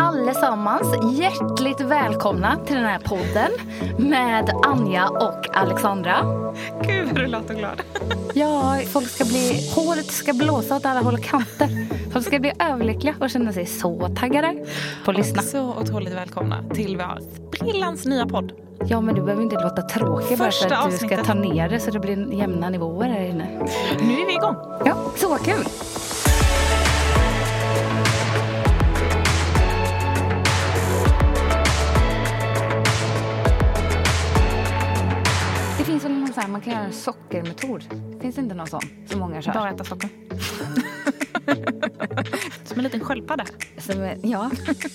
Allesammans, hjärtligt välkomna till den här podden med Anja och Alexandra. Gud vad du låter glad. Ja, folk ska bli, håret ska blåsa åt alla håll och kanter. Folk ska bli överlyckliga och känna sig så taggade på att lyssna. Så otroligt välkomna till vår sprillans nya podd. Ja, men du behöver inte låta tråkig bara för att du ska avsnittet. ta ner det så det blir jämna nivåer här inne. Nu är vi igång. Ja, så kul! Sån här, man kan göra en sockermetod. Finns det inte någon sån som många kör? Bara äta socker. Som en liten sköldpadda. Som, ja,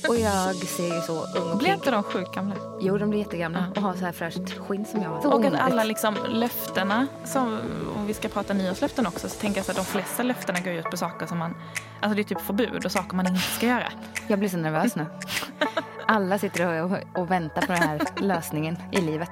och jag ser ju så ung och Blir inte de sjukt gamla? Jo, de blir jättegamla Ja. och har så här fräscht skinn som jag har. Så Och att alla liksom löftena, som, om vi ska prata nyårslöften också, så tänker jag så att de flesta löftena går ut på saker som man, alltså det är typ förbud och saker man inte ska göra. Jag blir så nervös nu. Alla sitter och, och väntar på den här lösningen i livet.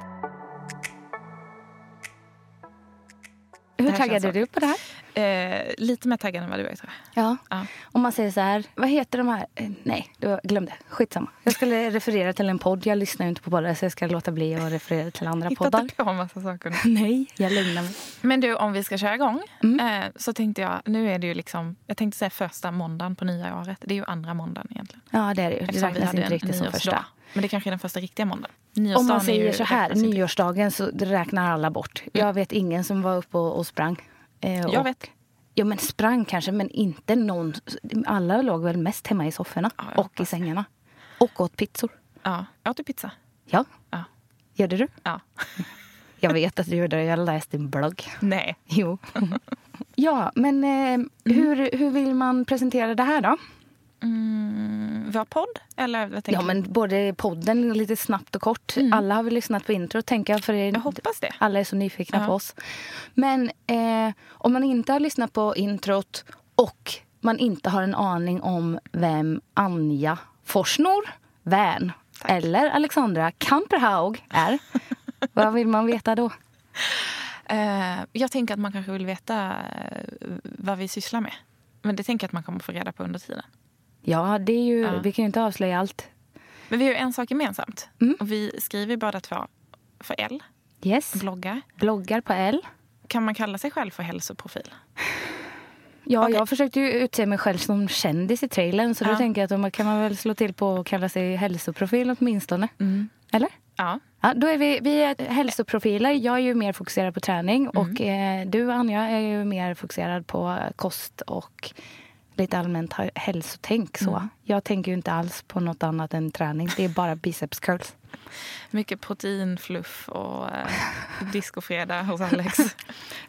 Hur Det här taggad känns är du på det här? Eh, lite mer taggad än vad du är tror jag. Ja. Ja. Om man säger så här, vad heter de här? eh, Nej, du glömde. Skitsamma. Jag skulle referera till en podd. Jag lyssnar ju inte på poddar så jag ska låta bli att referera till andra Hittat poddar. på en massa saker nu. Nej, jag lugnar mig. Men du, om vi ska köra igång Mm. eh, så tänkte jag, nu är det ju liksom, jag tänkte säga första måndagen på nya året. Det är ju andra måndagen egentligen. Ja, det är det ju. Det räknas inte riktigt som första. Men det kanske är den första riktiga måndagen. Om man säger så här, nyårsdagen så räknar alla bort. Jag vet ingen som var uppe och, och sprang. Eh, Jag och, vet. Ja, men sprang kanske, men inte någon. Alla låg väl mest hemma i sofforna Ja, jag och i sängarna. Och åt pizzor. Ja, jag åt ju pizza. Ja, Ja. gjorde du? ja. Jag vet att du gjorde det. Jag läste din blogg. Nej. Jo. ja, men eh, hur, hur vill man presentera det här då? Mm, vår podd? Eller vad Ja, men både podden lite snabbt och kort. Alla har väl lyssnat på intro, tänker jag. För det, Jag hoppas det. Alla är så nyfikna Ja. på oss. Men eh, om man inte har lyssnat på introt och man inte har en aning om vem Anja Forsnor, Vän eller Alexandra Kamperhaug är. vad vill man veta då? Eh, jag tänker att man kanske vill veta eh, vad vi sysslar med. Men det tänker jag att man kommer få reda på under tiden. Ja, det är ju, Ja. vi kan ju inte avslöja allt. Men vi har ju en sak gemensamt. Mm. Och vi skriver båda två för L, Yes, bloggar. bloggar på L. Kan man kalla sig själv för hälsoprofil? Ja, Okej. jag försökte ju utse mig själv som kändis i trailern. Så då Ja. tänker jag att då kan man väl slå till på att kalla sig hälsoprofil åtminstone. Eller? Ja. Ja, då är vi, vi är hälsoprofiler. Jag är ju mer fokuserad på träning och eh, du Anja är ju mer fokuserad på kost och lite allmänt hälsotänk. Så. Jag tänker ju inte alls på något annat än träning. Det är bara biceps curls. Mycket proteinfluff och eh, discofredag hos Alex.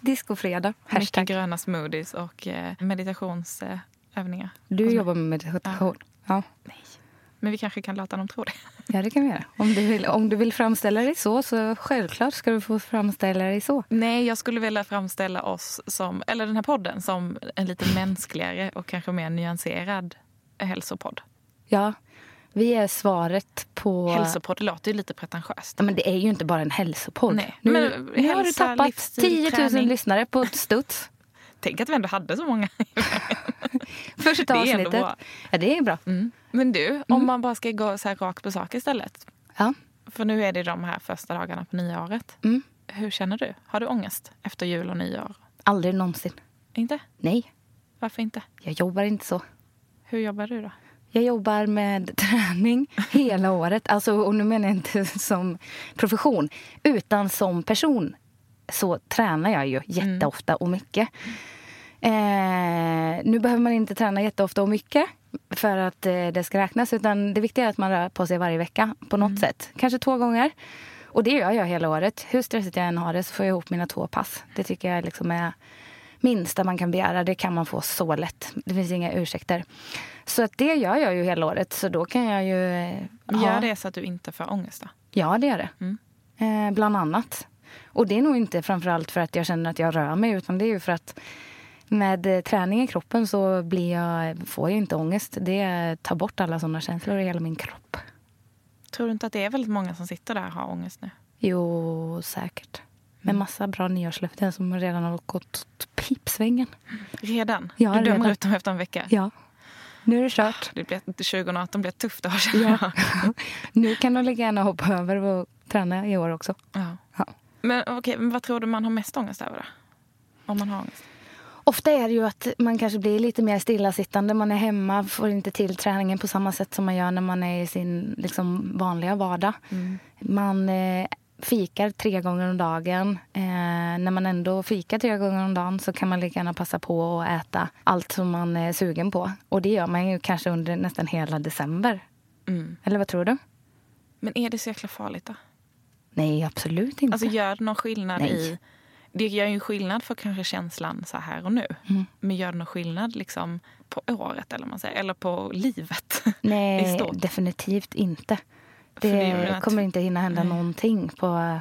Discofredag. Mycket Hashtag. gröna smoothies och eh, meditationsövningar. Du jobbar med meditation. Ja. Men vi kanske kan låta dem tro det. ja, det kan vi göra. Om du, vill, om du vill framställa dig så, så självklart ska du få framställa dig så. Nej, jag skulle vilja framställa oss som, eller den här podden som en lite mänskligare och kanske mer nyanserad hälsopodd. Ja, vi är svaret på... Hälsopodd låter ju lite pretentiöst. Ja, men det är ju inte bara en hälsopodd. Nej, Nu, men nu har du hälsa, tappat livsstil, 10 000 träning. lyssnare på studs. Tänk att vi ändå hade så många. Första Det är avsnittet. Ja, det är bra. Mm. Men du, om man bara ska gå så här rakt på sak istället. Ja. För nu är det de här första dagarna på nya året. Mm. Hur känner du? Har du ångest efter jul och nyår? Aldrig någonsin. Inte? Nej, Varför inte? jag jobbar inte så. Hur jobbar du då? Jag jobbar med träning hela året. Alltså, och nu menar jag inte som profession, utan som person. Så tränar jag ju jätteofta och mycket. Eh, nu behöver man inte träna jätteofta och mycket för att eh, det ska räknas. Utan det viktiga är att man rör på sig varje vecka på något sätt. Kanske två gånger. Och det gör jag hela året. Hur stressigt jag än har det så får jag ihop mina två pass. Det tycker jag liksom är minsta man kan begära. Det kan man få så lätt. Det finns inga ursäkter. Så att det gör jag ju hela året. Så då kan jag ju... eh, Gör ha- det så att du inte får ångest då? Ja, det gör det. Mm. Eh, bland annat. Och det är nog inte framförallt för att jag känner att jag rör mig utan det är ju för att med eh, träning i kroppen så blir jag, får jag inte ångest. Det tar bort alla sådana känslor i hela min kropp. Tror du inte att det är väldigt många som sitter där och har ångest nu? Jo, säkert. Med massa bra nyårslöften som redan har gått åt pipsvängen. Redan? Ja, du dömer redan. ut dem efter en vecka? Ja, nu är det kört. Det blir, 2018 blir tufft år Ja. nu kan du lika gärna hoppa över och träna i år också. Ja. Ja. Men okej, men vad tror du man har mest ångest över då? Om man har ångest? Ofta är det ju att man kanske blir lite mer stillasittande. Man är hemma, får inte till träningen på samma sätt som man gör när man är i sin liksom, vanliga vardag. Man eh, fikar tre gånger om dagen. Eh, när man ändå fikar tre gånger om dagen så kan man lika gärna passa på att äta allt som man är sugen på. Och det gör man ju kanske under nästan hela december. Mm. Eller vad tror du? Men är det så jäkla farligt då? Nej, absolut inte. Alltså gör det någon skillnad Nej. i... Det gör ju skillnad för kanske känslan så här och nu. Mm. Men gör det någon skillnad liksom på året eller, man säger, eller på livet? Nej, definitivt inte. Det, det kommer inte hinna hända Nej. någonting på eh,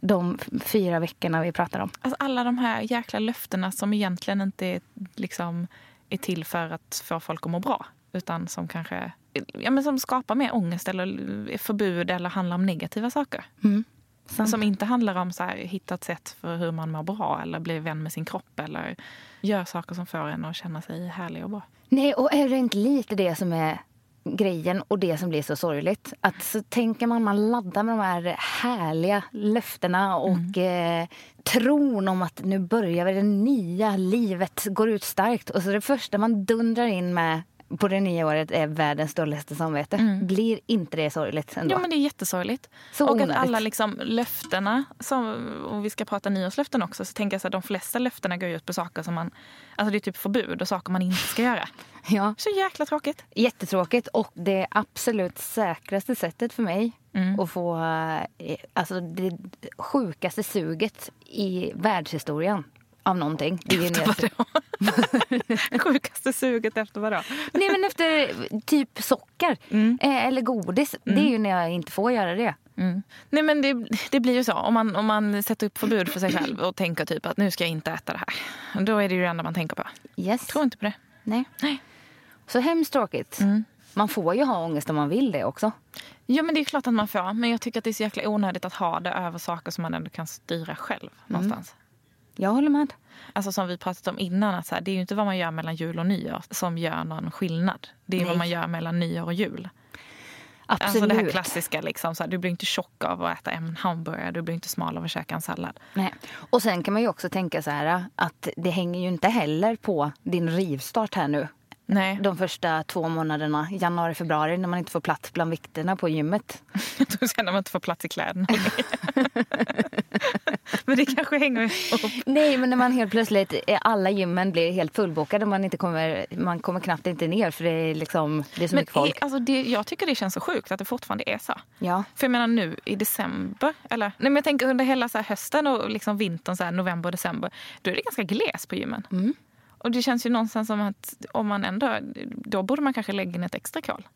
de fyra veckorna vi pratar om. Alltså alla de här jäkla löftena som egentligen inte är, liksom, är till för att få folk att må bra. Utan som kanske ja, men som skapar mer ångest eller förbud eller handlar om negativa saker. Mm. Sant. Som inte handlar om så här, hitta ett sätt för hur man mår bra eller bli vän med sin kropp eller gör saker som får en att känna sig härlig och bra. Nej, och är det inte lite det som är grejen och det som blir så sorgligt? Att så tänker man, man laddar med de här härliga löftena och eh, tron om att nu börjar vi det nya livet, går ut starkt. Och så det första man dundrar in med på det nya året är världens dåligaste samvete. Blir inte det sorgligt ändå? Ja men det är jättesorgligt. Så och att onödigt. alla liksom löftena, som, och vi ska prata nyårslöften också, så tänker jag så att de flesta löftena går ut på saker som man, alltså det är typ förbud och saker man inte ska göra. Ja, Så jäkla tråkigt. jättetråkigt. Och det absolut säkraste sättet för mig Mm. att få eh, alltså det sjukaste suget i världshistorien av någonting. När jag- Sjukaste suget efter vadå? Nej men efter typ socker eh, eller godis. Det är ju när jag inte får göra det. Mm. Nej men det, det blir ju så. Om man, om man sätter upp förbud för sig själv och tänker typ att nu ska jag inte äta det här. Då är det ju det enda man tänker på. Yes. Tror inte på det. Nej. Nej. Så hemskt tråkigt. Man får ju ha ångest om man vill det också. Ja men det är klart att man får. Men jag tycker att det är så jäkla onödigt att ha det över saker som man ändå kan styra själv någonstans. Jag håller med. Alltså som vi pratat om innan, att så här, det är ju inte vad man gör mellan jul och nyår som gör någon skillnad. Det är Nej. vad man gör mellan nyår och jul. Absolut. Alltså det här klassiska, liksom, så här, du blir inte tjock av att äta en hamburgare, du blir inte smal av att käka en sallad. Nej. Och sen kan man ju också tänka så här att det hänger ju inte heller på din rivstart här nu. Nej, De första två månaderna, januari, februari, när man inte får plats bland vikterna på gymmet. jag tror sen när man inte får plats i kläderna. Men det kanske hänger ihop. Nej, men när man helt plötsligt, eh, alla gymmen blir helt fullbokade och man, inte kommer, man kommer knappt inte ner för det är, liksom, det är så Men mycket folk. i- alltså det, jag tycker det känns så sjukt att det fortfarande är så. Ja. För jag menar nu i december, eller nej men jag tänker under hela så hösten och liksom vintern, så här november och december, då är det ganska gles på gymmen. Mm. Och det känns ju någonstans som att om man ändå, då borde man kanske lägga in ett extra kol.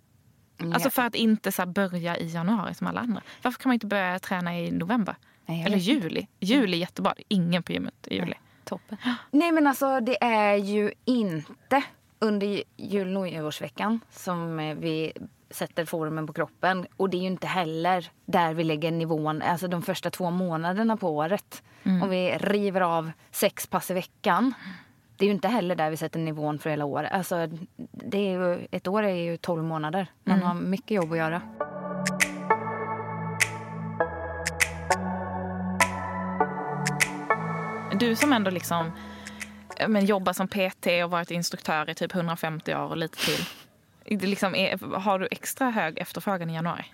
Alltså för att inte så börja i januari som alla andra. Varför kan man inte börja träna i november? Nej, Eller vet inte. juli. Juli är jättebra. Ingen på gymmet i juli. Toppen. Nej men alltså det är ju inte under jul och nyårsveckan som eh, vi sätter formen på kroppen. Och det är ju inte heller där vi lägger nivån, alltså de första två månaderna på året. Om vi river av sex pass i veckan. Det är ju inte heller där vi sätter nivån för hela året. Alltså, det är ju, ett år är ju 12 månader. Man har mycket jobb att göra. Du som ändå liksom men, jobbar som PT och varit instruktör i typ 150 år och lite till. Liksom är, har du extra hög efterfrågan i januari?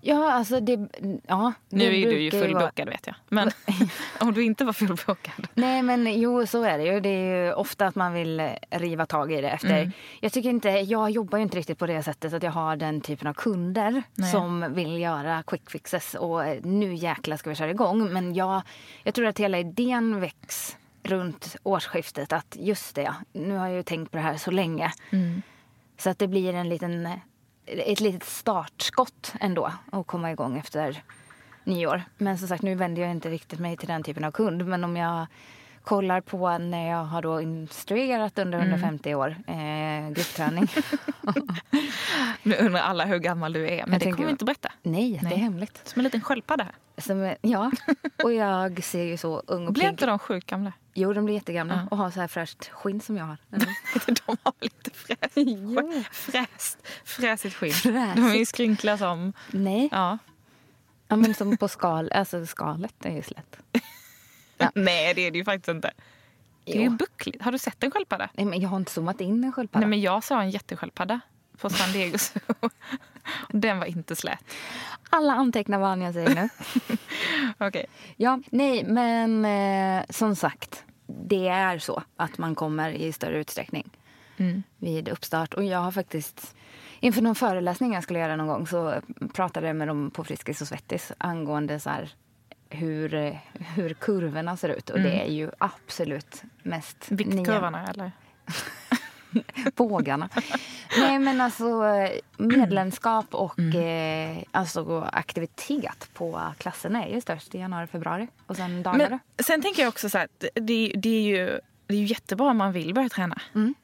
Ja, alltså det... Ja, det Nu är du ju brukar vara- fullbokad vet jag. Men om du inte var fullbokad. Nej men jo så är det ju. Det är ju ofta att man vill eh, riva tag i det efter. Mm. Jag tycker inte, jag jobbar ju inte riktigt på det sättet att jag har den typen av kunder Nej. som vill göra quick fixes och eh, nu jäkla ska vi köra igång. Men jag, jag tror att hela idén väcks runt årsskiftet att just det, nu har jag ju tänkt på det här så länge. Mm. Så att det blir en liten, ett litet startskott ändå att komma igång efter nyår. Men som sagt, nu vänder jag inte riktigt mig till den typen av kund. Men om jag kollar på när jag har då instruerat under 150 år eh, gruppträning. Nu undrar alla hur gammal du är, men det tänker- kommer vi inte berätta. Nej, det Nej. är hemligt. Som en liten sköldpadda här. Som, ja, och jag ser ju så ung och Blir pigg. inte de sjukt gamla? Jo, de blir jättegamla Ja. och har så här fräscht skinn som jag har. De har lite fräst, Ja. fräst, fräsigt skinn. Fräsigt. De är ju skrynkliga som... Nej, Ja. ja, men som på skal, alltså skalet är ju slätt. Ja. Nej, det är det ju faktiskt inte. Det är ju buckligt. Har du sett en sköldpadda? Nej, men jag har inte zoomat in en sköldpadda. Nej, men jag sa en jättesköldpadda på San Diego. Den var inte slät. Alla antecknar vad jag säger nu. Okej. ja, nej, men eh, som sagt. Det är så att man kommer i större utsträckning Mm. vid uppstart. Och jag har faktiskt, inför någon föreläsning jag skulle göra någon gång så pratade jag med dem på Friskis och Svettis angående så här, hur, hur kurvorna ser ut. Och det är ju absolut mest Viktkurvorna, eller? Bågarna. Nej men alltså eh, medlemskap och eh, alltså aktivitet på klasserna är ju störst i januari, februari. Och sen dagar. Sen tänker jag också så här, det, det, är ju, det är ju jättebra om man vill börja träna.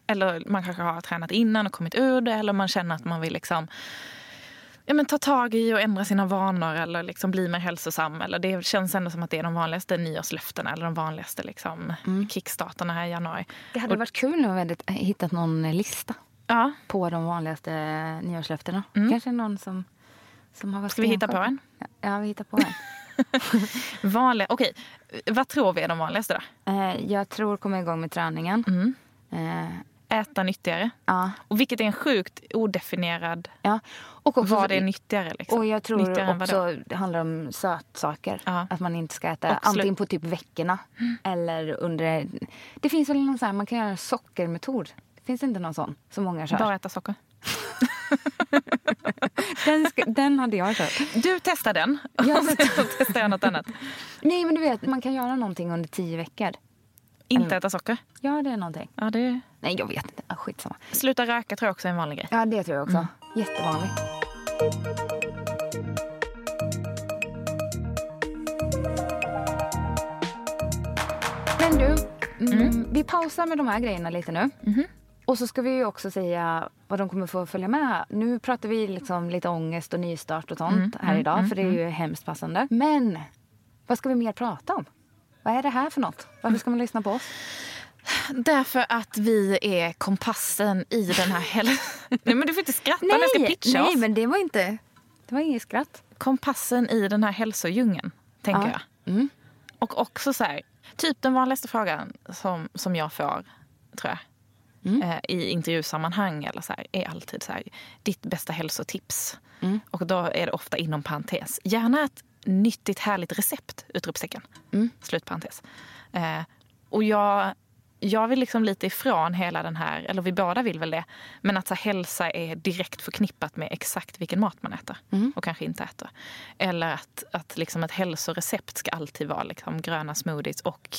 Eller man kanske har tränat innan och kommit ur det. Eller man känner att man vill liksom, ja, men ta tag i och ändra sina vanor eller liksom bli mer hälsosam. Eller det känns ändå som att det är de vanligaste nyårslöftena eller de vanligaste liksom, kickstarterna här i januari. det hade varit kul om vi hade hittat någon lista Ja, på de vanligaste nyårslöftena. Kanske någon som, som har varit Ska vi hitta på en? Ja, vi hittar på en. vanliga. Okej, vad tror vi är de vanligaste då? eh, jag tror komma igång med träningen. Mm. Äta nyttigare. ja, Och vilket är en sjukt odefinierad ja. Och också, vad det är nyttigare. Liksom. Och jag tror Nyttigare också det handlar om sötsaker. Ja. Att man inte ska äta slu- antingen på typ veckorna eller under... Det finns väl någon sån här, man kan göra en sockermetod. Finns det inte någon sån som många kör? Bara äta socker. Den, ska, den hade jag kört. Du testar den Ja. och så testar jag något annat. Nej men du vet, man kan göra någonting under tio veckor. Inte äta socker. Ja, det är någonting. Ja, det... Nej, jag vet inte. Ah, skitsamma. Sluta röka tror jag också är en vanlig grej. Ja, det tror jag också. Jättevanligt. Men du, mm, vi pausar med de här grejerna lite nu. Och så ska vi ju också säga vad de kommer få följa med. Nu pratar vi liksom lite ångest och nystart och sånt här idag, för det är ju hemskt passande. Men vad ska vi mer prata om? Vad är det här för något? Varför ska man lyssna på oss? Därför att vi är kompassen i den här hälsan. Nej, men du får inte skratta när jag ska pitcha nej oss. men det var inte... Det var inget skratt. Kompassen i den här hälsodjungeln, tänker Ja. jag. Mm. Och också så här, typ den vanligaste frågan som, som jag får, tror jag, Mm. eh, i intervjusammanhang eller så här, är alltid så här, ditt bästa hälsotips. Mm. Och då är det ofta inom parentes. Gärna ett nyttigt, härligt recept! Utropstecken. Mm. Slutparentes. Eh, och jag, jag vill liksom lite ifrån hela den här, eller vi båda vill väl det, men att så hälsa är direkt förknippat med exakt vilken mat man äter Mm. och kanske inte äter. Eller att, att liksom ett hälsorecept ska alltid vara liksom gröna smoothies och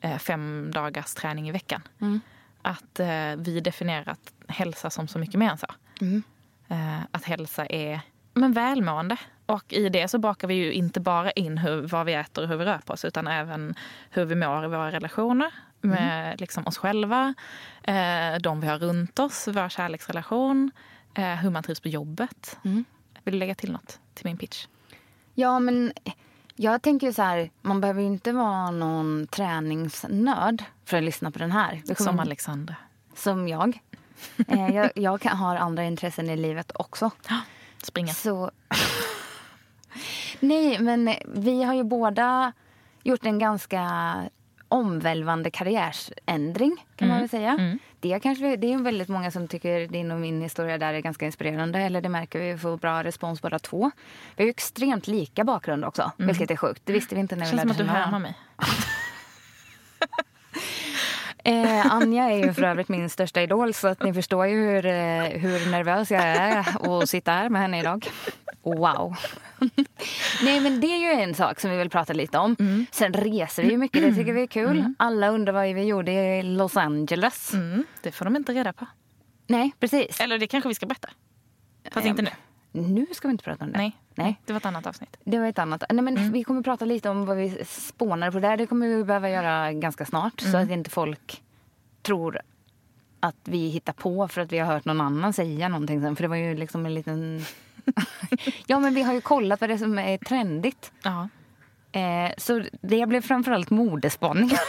eh, fem dagars träning i veckan. Mm. Att eh, vi definierat hälsa som så mycket mer än så. Mm. Eh, att hälsa är men välmående. Och i det så bakar vi ju inte bara in hur, vad vi äter och hur vi rör på oss utan även hur vi mår i våra relationer med liksom oss själva, eh, de vi har runt oss, vår kärleksrelation, eh, hur man trivs på jobbet. Mm. Vill du lägga till något till min pitch? Ja, men jag tänker så här, man behöver ju inte vara någon träningsnörd för att lyssna på den här. Kommer- Som Alexandra. som jag. Eh, jag jag kan, har andra intressen i livet också. Springa. Så... Nej, men vi har ju båda gjort en ganska omvälvande karriärsändring kan man väl säga. Mm. Det, är kanske, det är väldigt många som tycker din och min historia där är ganska inspirerande. Eller det märker vi, vi får bra respons båda två. Vi har ju extremt lika bakgrund också, vilket är sjukt. Det visste vi inte när Det vi känns som lärde att du känna härmar mig. Eh, Anja är ju för övrigt min största idol så att ni förstår ju hur, eh, hur nervös jag är att sitta här med henne idag. Wow. Nej men det är ju en sak som vi vill prata lite om. Sen reser vi ju mycket, det tycker vi är kul. Alla undrar vad vi gjorde i Los Angeles. Mm, det får de inte reda på. Nej, precis. Eller det kanske vi ska berätta. Fast inte nu. Nu ska vi inte prata om det. Nej. Nej. Det var ett annat avsnitt. Det var ett annat. Nej, men Vi kommer prata lite om vad vi spånade på där. Det kommer vi behöva göra ganska snart. Så att inte folk tror att vi hittar på för att vi har hört någon annan säga någonting sen. För det var ju liksom en liten... ja, men vi har ju kollat vad det är som är trendigt. Ja. Eh, så det blev framförallt modespaningar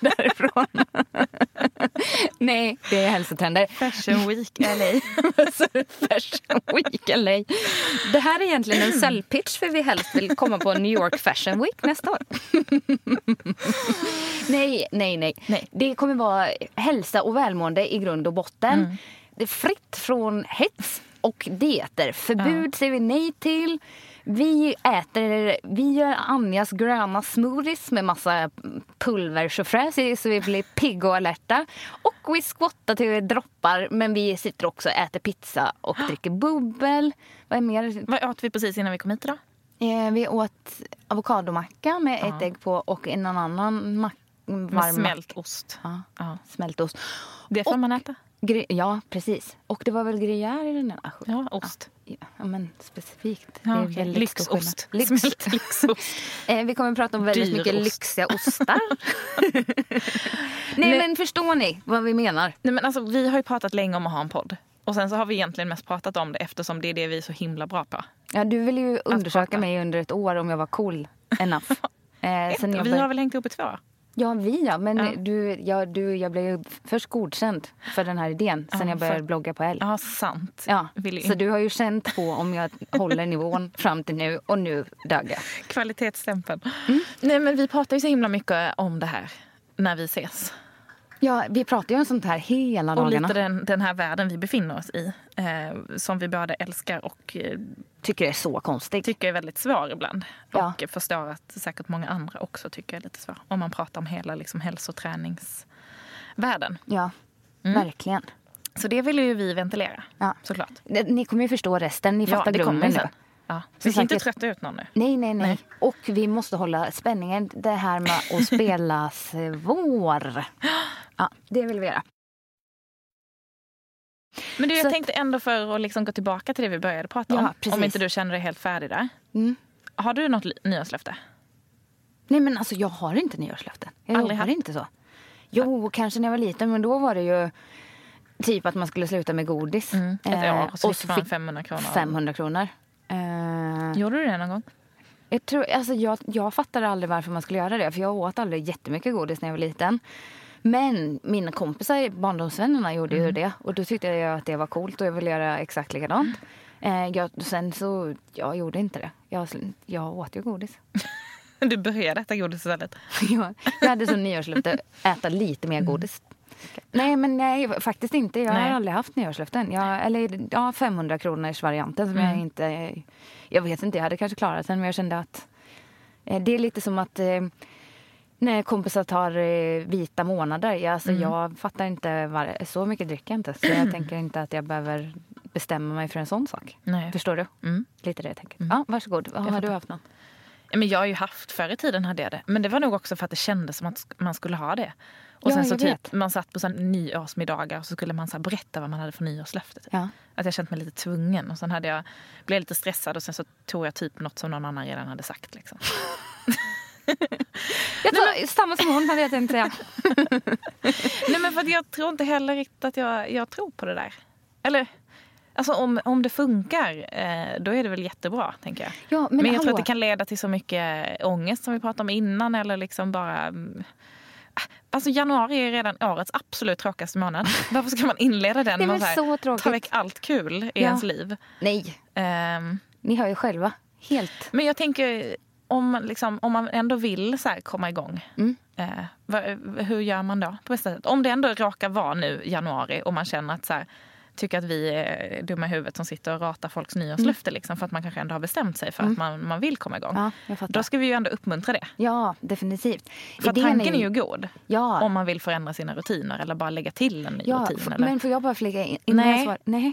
därifrån. Nej, det är hälsotrender. Fashion Week LA. Fashion Week LA. Det här är egentligen en säljpitch för vi helst vill komma på New York Fashion Week nästa år. nej, nej, nej, Nej. Det kommer vara hälsa och välmående i grund och botten. Det är fritt från hets och dieter. Förbud säger vi nej till. Vi äter, vi gör Anjas gröna smoothies med massa pulver så vi blir pigga och alerta. Och vi skottar till vi droppar men vi sitter också och äter pizza och dricker bubbel. Vad är mer? Vad åt vi precis innan vi kom hit idag? Eh, vi åt avokadomacka med ett ägg på och en annan mack, Med smält ost. Ja, Ja. smältost. Det får Och- man äta. Ja, precis. Och det var väl gruyère i den här? Ja, ost. Ja, men specifikt. Ja, det är stor Lyxost. Lyx. Lyxost. Eh, vi kommer att prata om väldigt Dyr mycket ost. lyxiga ostar. Nej, men förstår ni vad vi menar? Nej, men alltså, vi har ju pratat länge om att ha en podd. Och sen så har vi egentligen mest pratat om det eftersom det är det vi är så himla bra på. Ja, du ville ju undersöka mig under ett år om jag var cool enough. Eh, sen vi har väl hängt ihop i två år? Ja, vi ja. Men Ja. Du, ja, du, jag blev ju först godkänd för den här idén sen Ja, jag började för- blogga på L. Ja, sant. Ja, så du har ju känt på om jag håller nivån fram till nu och nu dög jag. Kvalitetsstämpeln. Nej, men vi pratar ju så himla mycket om det här när vi ses. Ja, vi pratar ju om sånt här hela Och dagarna. lite den, den här världen vi befinner oss i. Eh, som vi båda älskar och eh, Tycker är så konstigt. tycker är väldigt svår ibland. Ja. Och förstår att säkert många andra också tycker är lite svår. Om man pratar om hela liksom, hälsoträningsvärlden. Ja, Mm. verkligen. Så det vill ju vi ventilera, Ja. såklart. Ni kommer ju förstå resten. Ni fattar det grunden nu. sen. Ja. Vi ska inte trötta ut någon nu. Nej, nej, nej, Nej. Och vi måste hålla spänningen. Det här med att spela svår. Ja, det vill vi göra. Men du, jag Så tänkte ändå för att liksom gå tillbaka till det vi började prata Ja, om. precis. Om inte du känner dig helt färdig där. Mm. Har du något nyårslöfte? Nej, men alltså jag har inte nyårslöften. Jag Aldrig jobbar haft? inte så. Jo, kanske när jag var liten, men då var det ju typ att man skulle sluta med godis. Mm. Ett Eh, år, så och fick man 500 kronor. 500 kronor. Eh, Gjorde du det någon gång? Jag, tror, alltså jag, jag fattade aldrig varför man skulle göra det. För jag åt aldrig jättemycket godis när jag var liten. Men mina kompisar, barndomsvännerna, gjorde Mm. ju det. Och då tyckte jag att det var coolt och jag ville göra exakt likadant. Eh, jag, sen så, jag gjorde inte det. Jag, jag åt ju godis. Du började äta godis istället. jag, jag hade som nyårslöfte äta lite mer godis. Nej, men nej, faktiskt inte. Jag Nej. har aldrig haft nyårslöften. Jag, eller ja, 500 kronors varianten som jag inte... Jag vet inte, jag hade kanske klarat den men jag kände att eh, det är lite som att eh, när kompisar tar eh, vita månader. Jag, alltså, jag fattar inte, var, så mycket dricker jag inte. Så jag tänker inte att jag behöver bestämma mig för en sån sak. Nej. Förstår du? Mm. Lite det jag tänker. Ja, varsågod. Vad har du haft någon? Men jag har ju haft, förr i tiden hade jag det. Men det var nog också för att det kändes som att man skulle ha det. Och Ja, sen så typ, vet. man satt på nyårsmiddagar och så skulle man så berätta vad man hade för nyårslöfte. Typ. Ja. Att jag känt mig lite tvungen. Och sen hade jag, blev jag lite stressad och sen så tog jag typ något som någon annan redan hade sagt. Liksom. Jag tar, samma som hon hade jag tänkt säga. Nej men för jag tror inte heller riktigt att jag, jag tror på det där. Eller, alltså om, om det funkar, eh, då är det väl jättebra tänker jag. Ja, men men jag tror hallå. att det kan leda till så mycket ångest som vi pratade om innan eller liksom bara mm, Alltså januari är redan årets absolut tråkigaste månad. Varför ska man inleda den med att ta väck allt kul i Ja. ens liv? Nej, Ehm, ni hör ju själva. Helt. men jag tänker, om liksom, om man ändå vill så komma igång, Mm. eh, hur gör man då på bästa sätt? Om det ändå råkar vara nu januari och man känner att så här, tycker att vi är dumma i huvudet som sitter och ratar folks nyårslöfte liksom, för att man kanske ändå har bestämt sig för att man, man vill komma igång. Mm. Ja. Då ska vi ju ändå uppmuntra det. Ja, definitivt. För Idén tanken är ju god. Ja. Om man vill förändra sina rutiner eller bara lägga till en ny Ja, rutin. Eller? men får jag bara flika in? innan Nej. Jag svarar? Nej.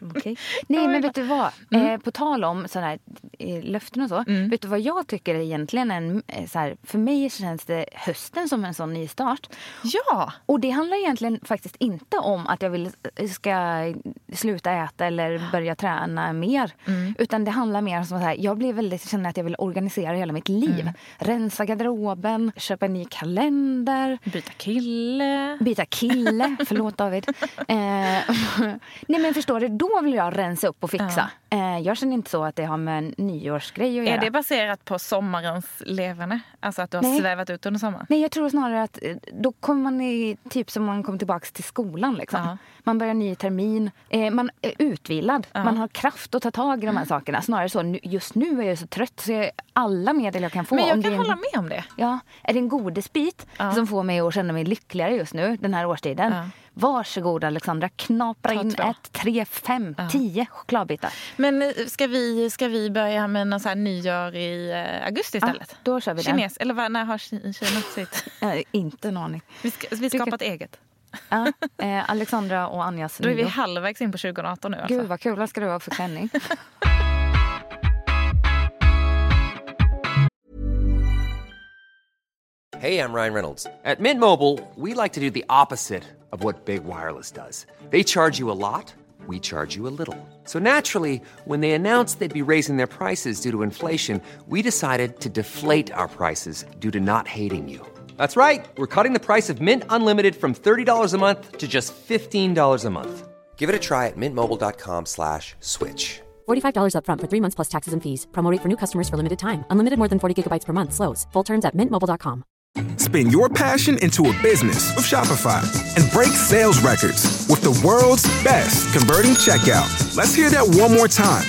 Okej. Nej, men vet du vad? Mm. Eh, på tal om sådana här eh, löften och så. Vet du vad jag tycker är egentligen en... Eh, så här, för mig känns det hösten som en sån nystart. Ja! Och det handlar egentligen faktiskt inte om att jag vill ska sluta äta eller börja träna mer. Mm. Utan det handlar mer om här, jag blir väldigt, känner att jag vill organisera hela mitt liv. Mm. Rensa garderoben, köpa en ny kalender. Byta kille. Byta kille, förlåt David. Eh, nej men förstår du, då vill jag rensa upp och fixa. Eh, jag känner inte så att det har med en nyårsgrej att Är göra. det baserat på sommarens leverne? Alltså att du har Nej. svävat ut under sommaren? Nej, jag tror snarare att eh, då kommer man i, typ som man kommer tillbaka till skolan. Liksom. Ja. Man börjar ny termin, eh, man är utvilad, Ja. man har kraft att ta tag i de här sakerna. Snarare så, just nu är jag så trött så jag, alla medel jag kan få. Men jag kan en- hålla med om det. Ja, är det en godisbit Ja. som får mig att känna mig lyckligare just nu den här årstiden? Ja. Varsågod Alexandra, knapra in två. ett, tre, fem, tio chokladbitar. Men eh, ska vi, ska vi börja med någon så här nyår i eh, augusti istället? Ja, då kör vi det. Kines, eller när har Ki- Kina sitt? Eh, inte en aning. Vi, ska, vi skapar ett eget. Ja, eh, Alexandra och Anjas Då är vi nyår. halvvägs in på 2018 nu. Alltså. Gud vad kul, vad ska du ha för klänning? Hey, I'm Ryan Reynolds. At Mint Mobile, we like to do the opposite of what Big Wireless does. They charge you a lot, we charge you a little. So naturally, when they announced they'd be raising their prices due to inflation, we decided to deflate our prices due to not hating you. That's right. We're cutting the price of Mint Unlimited from $30 a month to just $15 a month. Give it a try at mintmobile.com slash switch. $45 upfront for three months plus taxes and fees. Promo rate for new customers for limited time. Unlimited more than 40 gigabytes per month. Slows. Full terms at mintmobile.com. Spin your passion into a business with Shopify and break sales records with the world's best converting checkout. Let's hear that one more time.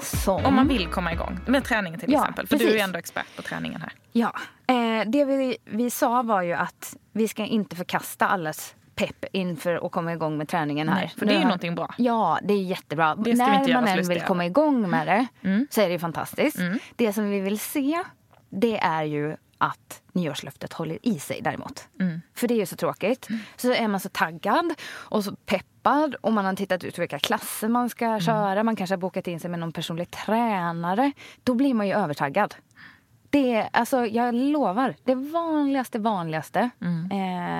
Som... Om man vill komma igång med träningen till Ja, exempel. För du är precis. ändå expert på träningen här. Ja, eh, det vi, vi sa var ju att vi ska inte förkasta allas pepp inför att komma igång med träningen här. Nej, för det är ju har- någonting bra. Ja, det är jättebra. Det ska När man än vill komma igång med det Mm. så är det ju fantastiskt. Det som vi vill se, det är ju att nyårslöftet håller i sig däremot. Mm. För det är ju så tråkigt. Så är man så taggad och så peppad och man har tittat ut vilka klasser man ska Mm. köra. Man kanske har bokat in sig med någon personlig tränare. Då blir man ju övertaggad. Det är, alltså, jag lovar, det vanligaste, vanligaste Mm.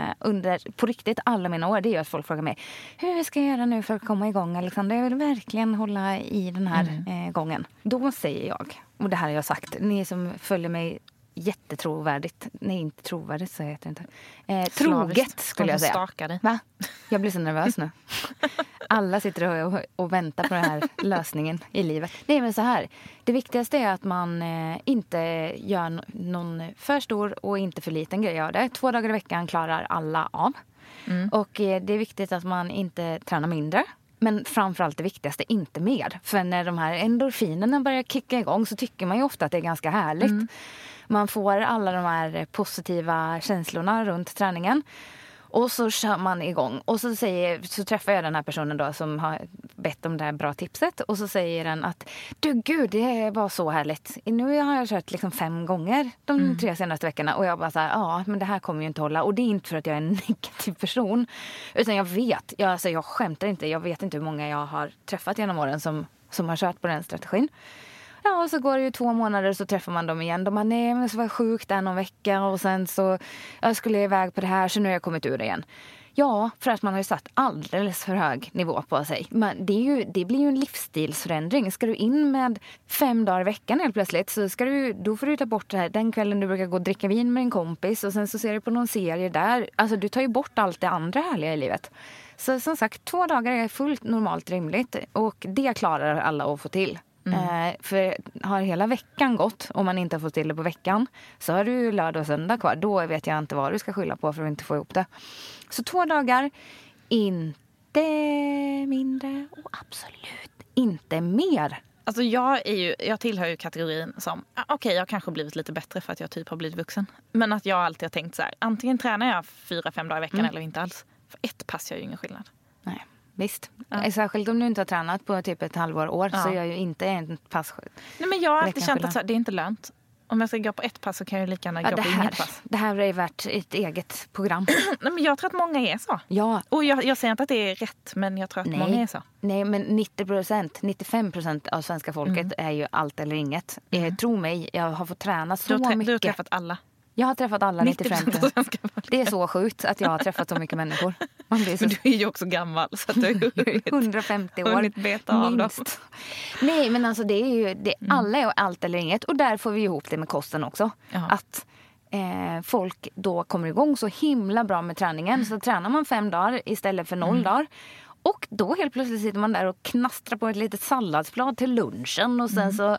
eh, under på riktigt alla mina år det är ju att folk frågar mig hur ska jag göra nu för att komma igång Alexandra? Jag vill verkligen hålla i den här Mm. eh, gången. Då säger jag, och det här har jag sagt, ni som följer mig jättetrovärdigt. Nej, inte trovärdigt så heter det inte. Eh, troget skulle jag säga. Va? Jag blir så nervös nu. Alla sitter och, och väntar på den här lösningen i livet. Nej men så här. Det viktigaste är att man eh, inte gör någon för stor och inte för liten grej av det. Två dagar i veckan klarar alla av. Och eh, det är viktigt att man inte tränar mindre. Men framförallt det viktigaste, inte mer. För när de här endorfinerna börjar kicka igång så tycker man ju ofta att det är ganska härligt. Man får alla de här positiva känslorna runt träningen. Och så kör man igång. Och så, säger, så träffar jag den här personen då som har bett om det här bra tipset. Och så säger den att du gud, det var så härligt. Nu har jag kört liksom fem gånger de tre senaste veckorna. Och jag bara så här, ja men det här kommer ju inte hålla. Och det är inte för att jag är en negativ person. Utan jag vet, jag, alltså, jag skämtar inte. Jag vet inte hur många jag har träffat genom åren som, som har kört på den strategin. Ja, och så går det ju två månader och så träffar man dem igen. De bara, nej men så var jag sjuk där någon vecka och sen så jag skulle iväg på det här så nu har jag kommit ur det igen. Ja, för att man har ju satt alldeles för hög nivå på sig. Men det, är ju, det blir ju en livsstilsförändring. Ska du in med fem dagar i veckan helt plötsligt så ska du, då får du ta bort det här. Den kvällen du brukar gå och dricka vin med en kompis och sen så ser du på någon serie där. Alltså du tar ju bort allt det andra härliga i livet. Så som sagt, två dagar är fullt normalt rimligt och det klarar alla att få till. Eh, för har hela veckan gått och man inte har fått till det på veckan så har du lördag och söndag kvar. Då vet jag inte vad du ska skylla på för att inte få ihop det. Så två dagar, inte mindre och absolut inte mer. Alltså jag, är ju, jag tillhör ju kategorin som, ah, okej jag har kanske blivit lite bättre för att jag typ har blivit vuxen. Men att jag alltid har tänkt så här, antingen tränar jag fyra, fem dagar i veckan eller inte alls. För ett pass gör ju ingen skillnad. Nej, visst. Särskilt om du inte har tränat på typ ett halvår, år så Ja. gör ju inte en pass Nej, men jag har alltid känt att så det är inte lönt. Om jag ska gå på ett pass så kan jag lika gärna Ja, gå på här, inget pass. det här är värt ett eget program. Nej, men jag tror att många är så. Ja, Och jag, jag säger inte att det är rätt, men jag tror att många är nej, så. nej, men 90 procent, 95 procent av svenska folket Mm. är ju allt eller inget. Eh, tro mig, jag har fått träna Du så har, trä- mycket. du har träffat alla. Jag har träffat alla 90 95 procent. Det är så sjukt att jag har träffat så mycket människor. Man blir så Men du är ju också gammal så att du hunnit, 150 år. hunnit beta minst. Nej, men alltså det är ju, det, alla är allt eller inget. Och där får vi ihop det med kosten också. Ja. Att eh, folk då kommer igång så himla bra med träningen. Så tränar man fem dagar istället för noll dagar. Och då helt plötsligt sitter man där och knastrar på ett litet salladsblad till lunchen. Och sen så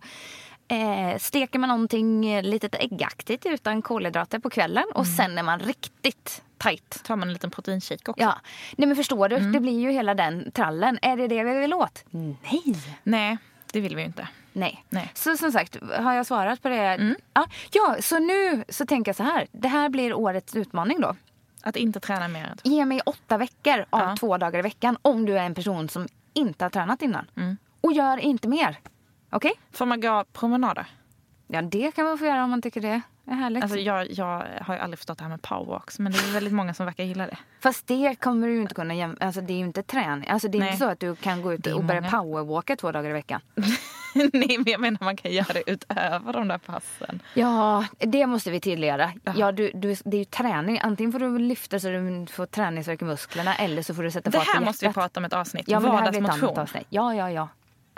eh, steker man någonting eh, litet äggaktigt utan kolhydrater på kvällen. Och sen är man riktigt tajt. tar man en liten proteinshake också. Ja, nej men förstår du? Det blir ju hela den trallen. Är det det vi vill åt? Nej. Nej, det vill vi ju inte. Nej. Nej. Så som sagt, har jag svarat på det? Ja, ja, så nu så tänker jag så här. Det här blir årets utmaning då. Att inte träna mer. Ge mig åtta veckor av Ja. två dagar i veckan om du är en person som inte har tränat innan. Och gör inte mer. Okej? Får man gå promenader? Ja, det kan man få göra om man tycker det är härligt. Alltså jag, jag har ju aldrig förstått det här med powerwalks men det är väldigt många som verkar gilla det. Fast det kommer du inte kunna jäm- Alltså det är ju inte träning. Alltså det är Nej. inte så att du kan gå ut Det och börja många. powerwalka två dagar i veckan. Nej men jag menar man kan göra det utöver de där passen. Ja, det måste vi tydliggöra. Ja. Du, du, det är ju träning. Antingen får du lyfta så du får träningsvärk i musklerna eller så får du sätta Det fart på här måste vi prata om ett avsnitt. Ja, det ett Vardagsmotion. avsnitt. Ja, ja, ja.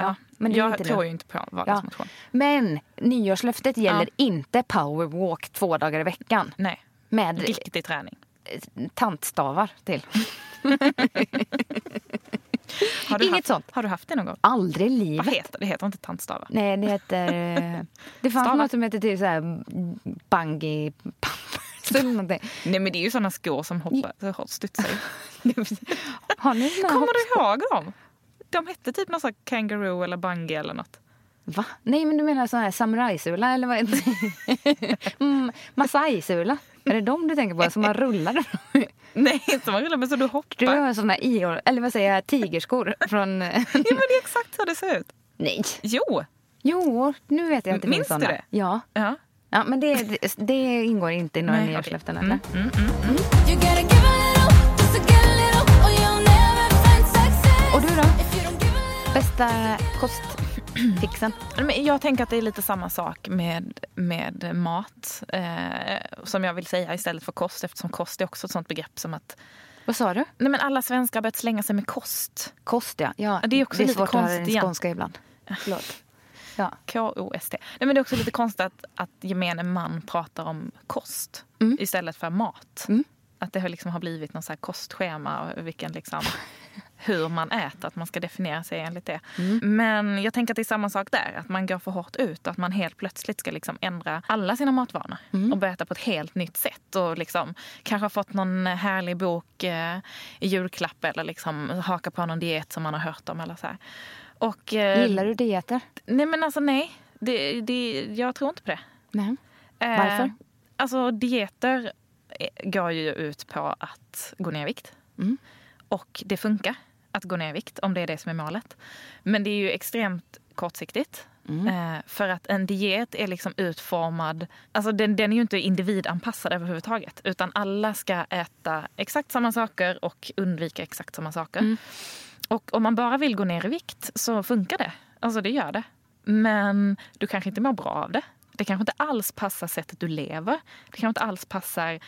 Ja, ja men jag inte tror ju inte på Ja. vardagsmotion. Men nyårslöftet gäller Ja. inte powerwalk två dagar i veckan. Nej, Med riktig träning. tantstavar till. Inget haft, sånt. Har du haft det någon gång? Aldrig i livet. Vad heter det? Heter inte tantstavar. Nej, det heter... eh, Det fanns något som heter typ så här bungee pumpers eller någonting. Nej men det är ju sådana skor som hoppar, så studsar. Har ni Kommer du ihåg dem? De hette typ någon sån här kangaroo eller bungee eller något. Va? Nej, men du menar sån här samurajsula eller vad heter det? mm, Masai-sula. Är det de du tänker på som man rullar? Nej, inte man rullar men så du hoppar. Du har såna i eller vad säger jag, tigerskor från... Ja men det är exakt så det ser ut. Nej. Jo! Jo, nu vet jag att det Minns finns du det? Ja. Ja. ja men det, det, det ingår inte i några nyårslöften. Mm, eller? You gotta give a little, just to get a little, or you'll never find success. Och du då? Bästa kostfixen? Jag tänker att det är lite samma sak med, med mat. Eh, som jag vill säga istället för kost eftersom kost är också ett sånt begrepp som att Vad sa du? nej men alla svenskar har börjat slänga sig med kost. Kost, ja. ja det är också det är lite svårt att höra konstigt din skånska ibland. Förlåt. Ja. K-O-S-T. Nej, men det är också lite konstigt att, att gemene man pratar om kost istället för mat. Att det har, liksom har blivit någon så här kostschema och vilken liksom, hur man äter, att man ska definiera sig enligt det. Men jag tänker att det är samma sak där, att man går för hårt ut och att man helt plötsligt ska liksom ändra alla sina matvanor och börja äta på ett helt nytt sätt. Och liksom, kanske har fått någon härlig bok eh, i julklapp eller liksom haka på någon diet som man har hört om. Eller så här. Och, eh, Gillar du dieter? Nej men alltså nej. Det, det, jag tror inte på det. Nej. Eh, Varför? Alltså dieter eh, går ju ut på att gå ner i vikt. Mm. Och det funkar att gå ner i vikt om det är det som är målet. Men det är ju extremt kortsiktigt. Mm. Eh, för att en diet är liksom utformad, alltså den, den är ju inte individanpassad överhuvudtaget. Utan alla ska äta exakt samma saker och undvika exakt samma saker. Mm. Och om man bara vill gå ner i vikt så funkar det. Alltså det gör det. Men du kanske inte mår bra av det. Det kanske inte alls passar sättet du lever. Det kanske inte alls passar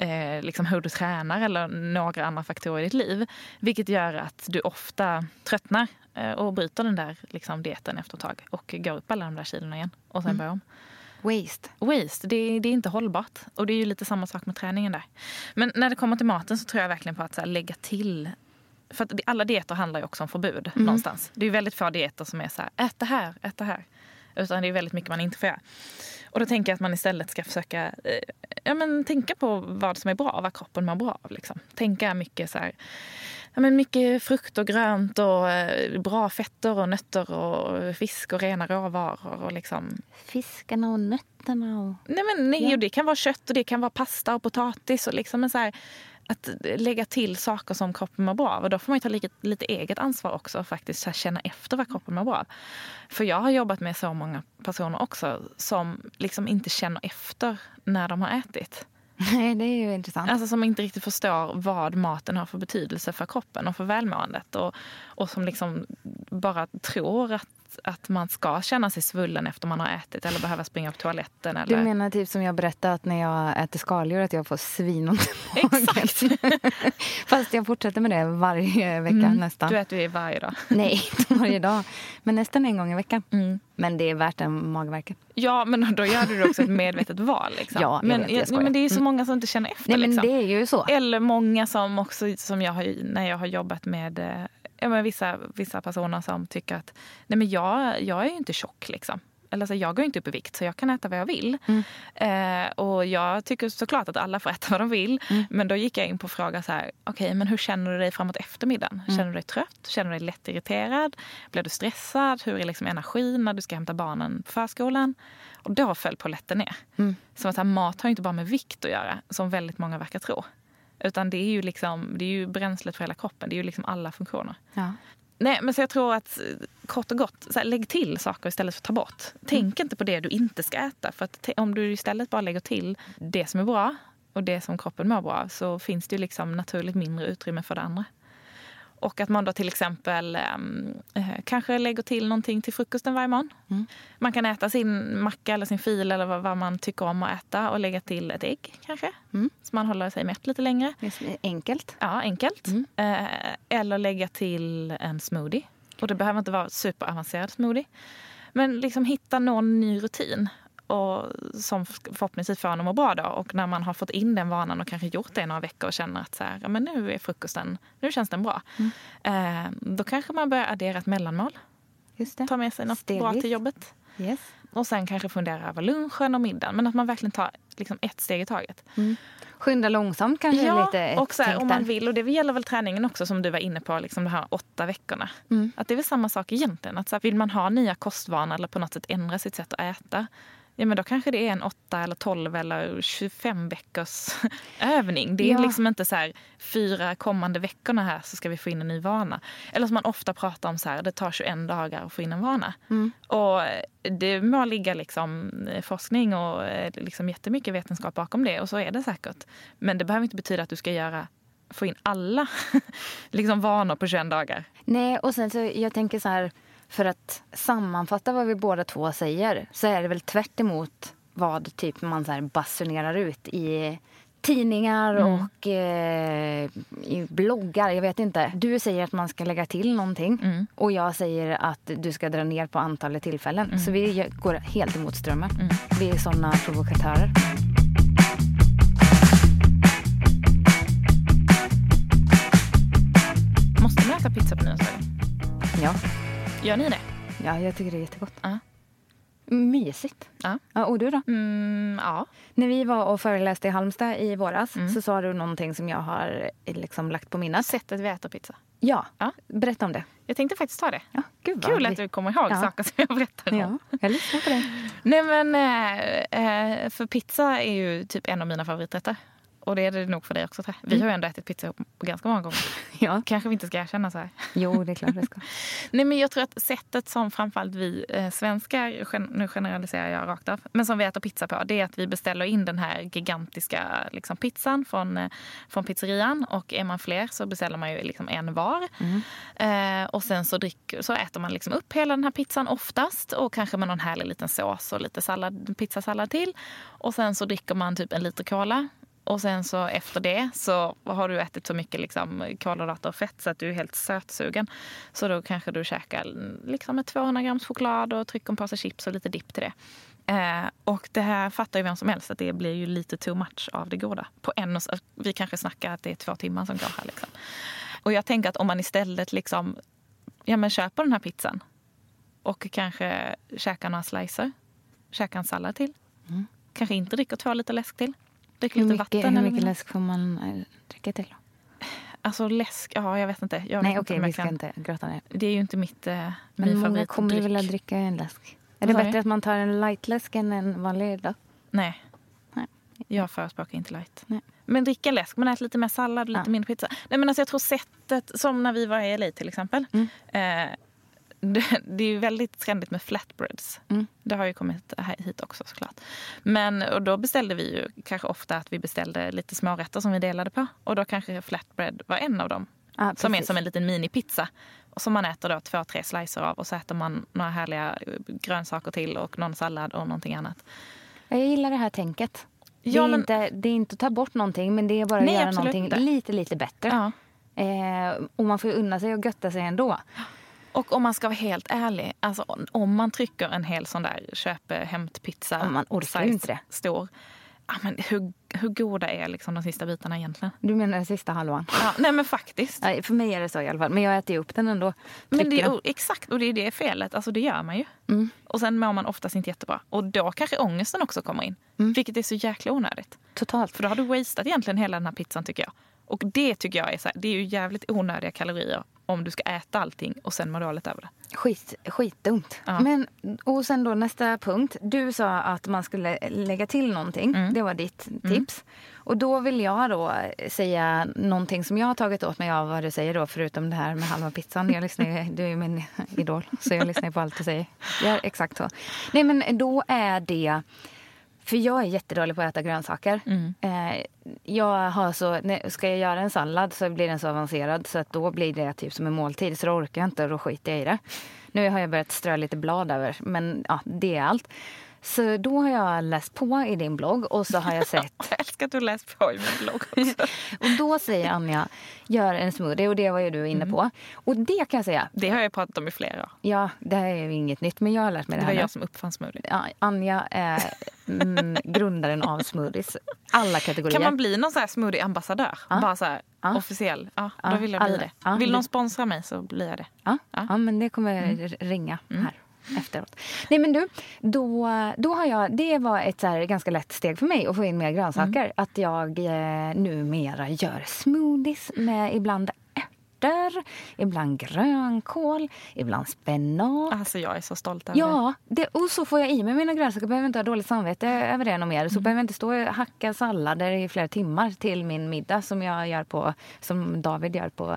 eh, liksom hur du tränar eller några andra faktorer i ditt liv. Vilket gör att du ofta tröttnar eh, och bryter den där liksom, dieten efter ett tag och går upp alla de där kilona igen och sen börjar om. Waste. Waste, det, det är inte hållbart. Och det är ju lite samma sak med träningen där. Men när det kommer till maten så tror jag verkligen på att här, lägga till För alla dieter handlar ju också om förbud Mm. någonstans. Det är väldigt få dieter som är så här, ät det här, ät det här. Utan det är väldigt mycket man inte får göra. Och då tänker jag att man istället ska försöka eh, ja, men, tänka på vad som är bra, vad kroppen mår bra av. Liksom. Tänka mycket så här, ja, men mycket frukt och grönt och eh, bra fetter och nötter och fisk och rena råvaror. Och liksom. Fiskarna och nötterna och... Nej, men, nej, Ja. och det kan vara kött och det kan vara pasta och potatis. Och liksom en så här, att lägga till saker som kroppen mår bra av. Och då får man ju ta lite, lite eget ansvar också och faktiskt så känna efter vad kroppen mår bra av. För jag har jobbat med så många personer också som liksom inte känner efter när de har ätit. Nej, det är ju intressant. Alltså som inte riktigt förstår vad maten har för betydelse för kroppen och för välmåendet. Och, och som liksom bara tror att, att man ska känna sig svullen efter man har ätit eller behöva springa på toaletten. Eller... Du menar typ som jag berättade att när jag äter skaldjur att jag får svinont i magen. Exakt. Fast jag fortsätter med det varje vecka Mm. nästan. Du äter ju varje dag. Nej, inte varje dag. Men nästan en gång i veckan. Mm. Men det är värt den magverket. Ja, men då gör du också ett medvetet val. Liksom. Ja, jag men, vet, jag skojar. men det är ju så Mm. många som inte känner efter. Nej, men liksom. det är ju så. Eller många som också, som jag har, när jag har jobbat med eh, ja, men vissa, vissa personer som tycker att nej men jag, jag är ju inte tjock. Liksom. Eller så, jag går inte upp i vikt så jag kan äta vad jag vill. Eh, och jag tycker såklart att alla får äta vad de vill. Men då gick jag in på fråga så här, okej men hur känner du dig framåt eftermiddagen? Känner du dig trött? Känner du dig lättirriterad? Blir du stressad? Hur är liksom energin när du ska hämta barnen på förskolan? Och då föll polletten ner. Som att här, mat har inte bara med vikt att göra, som väldigt många verkar tro. Utan det är ju, liksom, det är ju bränslet för hela kroppen. Det är ju liksom alla funktioner. Ja. Nej, men så jag tror att eh, kort och gott, här, lägg till saker istället för att ta bort. Tänk inte på det du inte ska äta. För om du istället bara lägger till det som är bra och det som kroppen mår bra så finns det ju liksom naturligt mindre utrymme för det andra. Och att man då till exempel ehm, eh, kanske lägger till någonting till frukosten varje morgon. Man kan äta sin macka eller sin fil eller vad, vad man tycker om att äta och lägga till ett ägg kanske. Så man håller sig mätt lite längre. Enkelt. Ja, enkelt. Eh, eller lägga till en smoothie. Och det behöver inte vara superavancerad smoothie. Men liksom hitta någon ny rutin. Och som förhoppningsvis får en att må bra då. Och när man har fått in den vanan och kanske gjort det i några veckor och känner att så här, ja, men nu är frukosten, nu känns den bra. Eh, då kanske man börjar addera ett mellanmål. Ta med sig något bra Stegvis. till jobbet. Yes. Och sen kanske fundera över lunchen och middagen. Men att man verkligen tar liksom ett steg i taget. Skynda långsamt kanske är lite och så här, om man vill. Och det gäller väl träningen också som du var inne på, liksom de här åtta veckorna. Mm. Att det är väl samma sak egentligen. Att så här, vill man ha nya kostvanor eller på något sätt ändra sitt sätt att äta. Ja, men då kanske det är en åtta eller 12 eller 25 veckors övning. Det är Ja. liksom inte så här fyra kommande veckorna här så ska vi få in en ny vana. Eller som man ofta pratar om så här, det tar 21 dagar att få in en vana. Mm. Och det må ligga liksom forskning och eh, liksom jättemycket vetenskap bakom det och så är det säkert. Men det behöver inte betyda att du ska göra, få in alla liksom vanor på 21 dagar. Nej, och sen så jag tänker så här, för att sammanfatta vad vi båda två säger så är det väl tvärt emot vad typ man så här basunerar ut i tidningar och eh, i bloggar. Jag vet inte. Du säger att man ska lägga till någonting och jag säger att du ska dra ner på antalet tillfällen. Så vi går helt emot strömmen. Vi är såna provokatörer. Måste man äta pizza på nyårsdagen? Ja. Gör ni det? ja, jag tycker det är jättegott. Ja. Mysigt. Ja. Ja, och du då? Mm, ja. När vi var och föreläste i Halmstad i våras så sa du någonting som jag har eh, liksom lagt på minnet. Sättet vi äter pizza. Ja, Ja. berätta om det. Jag tänkte faktiskt ta det. Ja, gud Kul vi- att du kommer ihåg Ja. saker som jag berättar om. Ja, jag lyssnar på det. Nej men, eh, eh, för pizza är ju typ en av mina favoriträtter. Och det är det nog för dig också. Vi har ju ändå ätit pizza ihop ganska många gånger. Ja. Kanske vi inte ska erkänna så här. Jo, det är klart det ska. Nej, men jag tror att sättet som framförallt vi eh, svenskar, gen- nu generaliserar jag rakt av, men som vi äter pizza på, det är att vi beställer in den här gigantiska liksom, pizzan från, eh, från pizzerian. Och är man fler så beställer man ju liksom en var. Eh, och sen så, drick, så äter man liksom upp hela den här pizzan oftast. Och kanske med någon härlig liten sås och lite sallad, pizzasallad till. Och sen så dricker man typ en liter cola. Och sen så efter det så har du ätit så mycket liksom kolhydrater och fett så att du är helt sötsugen. Så då kanske du käkar liksom ett 200 grams choklad och trycker en påse chips och lite dipp till det. Eh, och det här fattar ju vem som helst att det blir ju lite too much av det goda. På en och, s- vi kanske snackar att det är två timmar som går här. Liksom. Och jag tänker att om man istället liksom, ja, men köper den här pizzan och kanske käkar några slicer, käkar en sallad till. Kanske inte dricker två liter läsk till. Dricker Hur lite mycket, vatten. hur mycket läsk får man eh, dricka till? Alltså läsk, ja jag vet inte. Jag Nej, vet okej, inte vi ska kan- inte gråta ner. Det är ju inte mitt, eh, Men min många favoritdryck. kommer ju vilja dricka en läsk. Är det bättre att man tar en lightläsk än en vanlig då? Nej. Nej. Jag förespråkar inte light. Nej. Men dricka läsk, men ät lite mer sallad och lite Ja. mindre pizza. Nej, men alltså jag tror sättet, som när vi var i LA till exempel. Mm. Eh, det, det är ju väldigt trendigt med flatbreads. Mm. Det har ju kommit hit också såklart. Men och då beställde vi ju kanske ofta att vi beställde lite smårätter som vi delade på. Och då kanske flatbread var en av dem. Ja, som är som en liten minipizza. Och som man äter då två, tre slicer av. Och så äter man några härliga eh, grönsaker till och någon sallad och någonting annat. Jag gillar det här tänket. Det, Ja, är men- inte, det är inte att ta bort någonting, men det är bara att Nej, göra någonting inte. lite, lite bättre. Ja. Eh, och man får ju unna sig och götta sig ändå. Och om man ska vara helt ärlig, alltså om man trycker en hel sån där köp eh, hämtpizza. Ja, man orkar ju inte det. Stor. Ja, men hur, hur goda är liksom de sista bitarna egentligen? Du menar den sista halvan? Ja, nej men faktiskt. Nej, för mig är det så i alla fall. Men jag äter ju upp den ändå. Men det är, exakt, och det är det felet. Alltså det gör man ju. Mm. Och sen mår man oftast inte jättebra. Och då kanske ångesten också kommer in. Mm. Vilket är så jäkla onödigt. Totalt. För då har du wasted egentligen hela den här pizzan tycker jag. Och det tycker jag är så här, det är ju jävligt onödiga kalorier om du ska äta allting och sen må dåligt över det. Skit, skitdumt. Ja. Men, och sen då nästa punkt. Du sa att man skulle lägga till någonting. Mm. Det var ditt tips. Och då vill jag då säga någonting som jag har tagit åt mig av vad du säger då. Förutom det här med halva pizzan. Jag lyssnar ju, du är min idol. Så jag lyssnar på allt du säger. Gör exakt så. Nej men då är det... För jag är jättedålig på att äta grönsaker. Eh, jag har så, ska jag göra en sallad så blir den så avancerad så att då blir det typ som en måltid. Så då orkar jag inte och då skiter jag i det. Nu har jag börjat strö lite blad över, men ja, det är allt. Så då har jag läst på i din blogg och så har jag sett Jag älskar att du läst på i min blogg också. och då säger Anja, gör en smoothie och det var ju du inne på. Och det kan jag säga, Det har jag pratat om i flera år. ja det här är ju inget nytt men jag har lärt mig Det det, var här nu. jag som uppfann smoothie. Ja, Anja är mm, grundaren av smoothies. Alla kategorier. Kan man bli någon så här smoothie-ambassadör? Ja. Bara så här Ja. officiell? Ja, Ja, då vill jag bli det. Vill det- någon sponsra mig så blir jag det. Ja, men det kommer r- ringa här efteråt. Nej men du, då, då har jag, det var ett så ganska lätt steg för mig att få in mer grönsaker. Att jag eh, numera gör smoothies med ibland ärtor, ibland grönkål, ibland spenat. Alltså jag är så stolt över det. Ja, det, och så får jag i mig mina grönsaker. Behöver inte ha dåligt samvete över det något mer. Så behöver jag inte stå och hacka sallader i flera timmar till min middag som jag gör på, som David gör på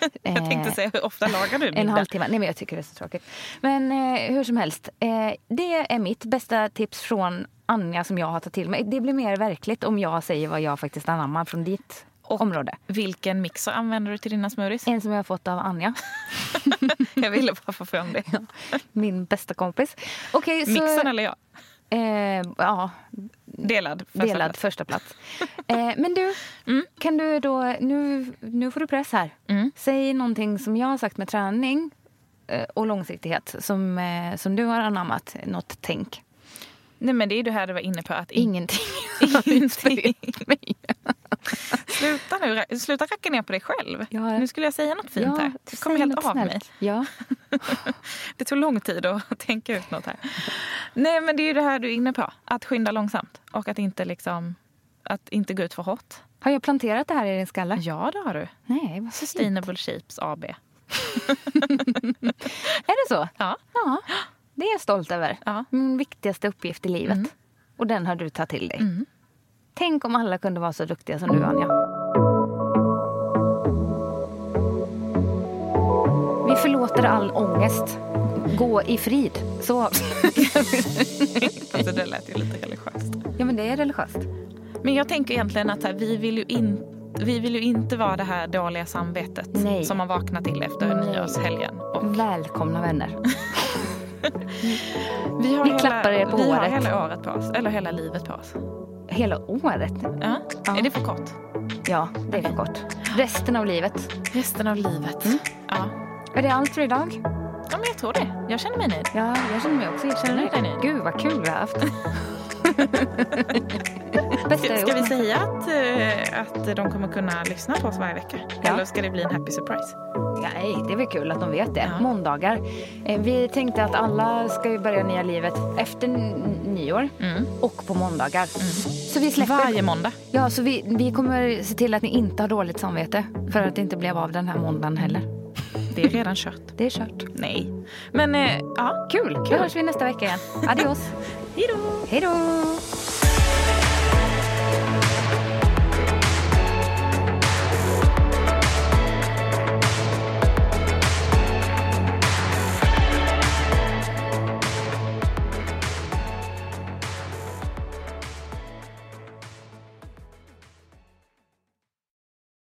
Jag tänkte eh, säga, hur ofta lagar du en middag? halvtimme. Nej, men jag tycker det är så tråkigt. Men eh, hur som helst. Eh, det är mitt bästa tips från Anja som jag har tagit till mig. Det blir mer verkligt om jag säger vad jag faktiskt anammar från ditt Och- område. Vilken mixer använder du till dina smoothies? En som jag har fått av Anja, Jag ville bara få fram det. min bästa kompis. Okej, så... Mixern eller jag? Eh, ja, Delad. första delad plats. första plats. Eh, men du, kan du då... Nu, nu får du press här. Mm. Säg någonting som jag har sagt med träning eh, och långsiktighet som, eh, som du har anammat. Något tänk. Nej men det är det här du var inne på. Att in- Ingenting. Ingenting. Sluta nu, sluta racka ner på dig själv. Ja. Nu skulle jag säga något fint här. Det kommer säg helt av snällt. mig. Ja. Det tog lång tid att tänka ut något här. Nej men det är ju det här du är inne på. Att skynda långsamt. Och att inte liksom att inte gå ut för hårt. Har jag planterat det här i din skalle? Ja det har du. Nej, vad fint. Sustainable Shapes AB. Är det så? Ja. Ja. Det är jag stolt över. Ja. Min viktigaste uppgift i livet. Och den har du tagit till dig. Tänk om alla kunde vara så duktiga som du, Anja. Vi förlåter all ångest. Gå i frid. Så. Alltså det lät ju lite religiöst. Ja, men det är religiöst. Men jag tänker egentligen att här, vi vill ju inte vi vill ju inte vara det här dåliga samvetet Nej. som man vaknar till efter nyårshelgen. Och Välkomna vänner. vi har Vi hela, klappar er på vi har året. hela året på oss. Eller hela livet på oss. Hela året. Ja. Ja. Är det för kort? Ja, det är för kort. Resten av livet. Resten av livet. Ja. Är det allt för idag? ja, men jag tror det. Jag känner mig nöjd. Ja, jag känner mig också jättenöjd. nöjd? Gud vad kul vi har haft. Bästa Ska, ska vi säga att, eh, att de kommer kunna lyssna på oss varje vecka? Ja. Eller ska det bli en happy surprise? Nej, det är väl kul att de vet det. Ja. Måndagar. Eh, Vi tänkte att alla ska ju börja nya livet efter nyår och på måndagar. Så vi släpper... Varje måndag. Ja, så vi, vi kommer se till att ni inte har dåligt samvete för att det inte blev av den här måndagen heller. Det är redan kört. Det är kört. Nej. Men eh, ja, Kul! Då hörs vi nästa vecka igen. Adios! hej då! Hej då!